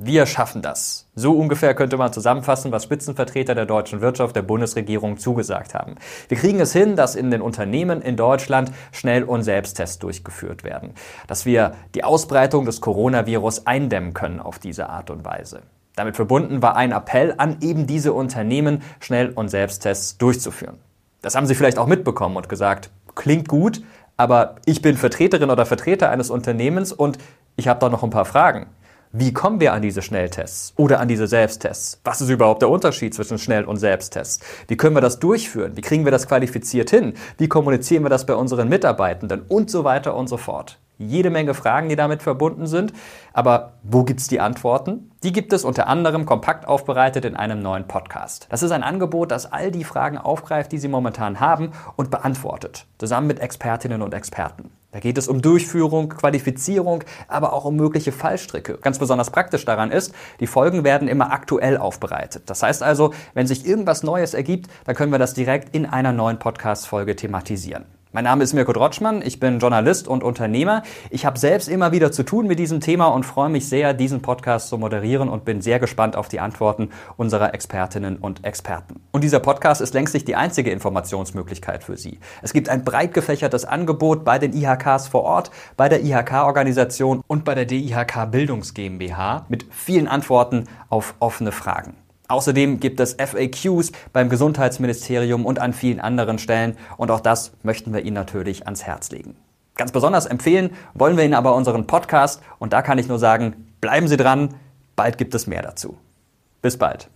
Wir schaffen das. So ungefähr könnte man zusammenfassen, was Spitzenvertreter der deutschen Wirtschaft der Bundesregierung zugesagt haben. Wir kriegen es hin, dass in den Unternehmen in Deutschland Schnell- und Selbsttests durchgeführt werden. Dass wir die Ausbreitung des Coronavirus eindämmen können auf diese Art und Weise. Damit verbunden war ein Appell an eben diese Unternehmen, Schnell- und Selbsttests durchzuführen. Das haben Sie vielleicht auch mitbekommen und gesagt, klingt gut, aber ich bin Vertreterin oder Vertreter eines Unternehmens und ich habe da noch ein paar Fragen. Wie kommen wir an diese Schnelltests oder an diese Selbsttests? Was ist überhaupt der Unterschied zwischen Schnell- und Selbsttests? Wie können wir das durchführen? Wie kriegen wir das qualifiziert hin? Wie kommunizieren wir das bei unseren Mitarbeitenden? Und so weiter und so fort jede Menge Fragen, die damit verbunden sind. Aber wo gibt's die Antworten? Die gibt es unter anderem kompakt aufbereitet in einem neuen Podcast. Das ist ein Angebot, das all die Fragen aufgreift, die Sie momentan haben und beantwortet, zusammen mit Expertinnen und Experten. Da geht es um Durchführung, Qualifizierung, aber auch um mögliche Fallstricke. Ganz besonders praktisch daran ist, die Folgen werden immer aktuell aufbereitet. Das heißt also, wenn sich irgendwas Neues ergibt, dann können wir das direkt in einer neuen Podcast-Folge thematisieren. Mein Name ist Mirko Drotschmann, ich bin Journalist und Unternehmer. Ich habe selbst immer wieder zu tun mit diesem Thema und freue mich sehr, diesen Podcast zu moderieren und bin sehr gespannt auf die Antworten unserer Expertinnen und Experten. Und dieser Podcast ist längst nicht die einzige Informationsmöglichkeit für Sie. Es gibt ein breit gefächertes Angebot bei den IHKs vor Ort, bei der IHK-Organisation und bei der DIHK Bildungs GmbH mit vielen Antworten auf offene Fragen. Außerdem gibt es FAQs beim Gesundheitsministerium und an vielen anderen Stellen und auch das möchten wir Ihnen natürlich ans Herz legen. Ganz besonders empfehlen wollen wir Ihnen aber unseren Podcast und da kann ich nur sagen, bleiben Sie dran, bald gibt es mehr dazu. Bis bald.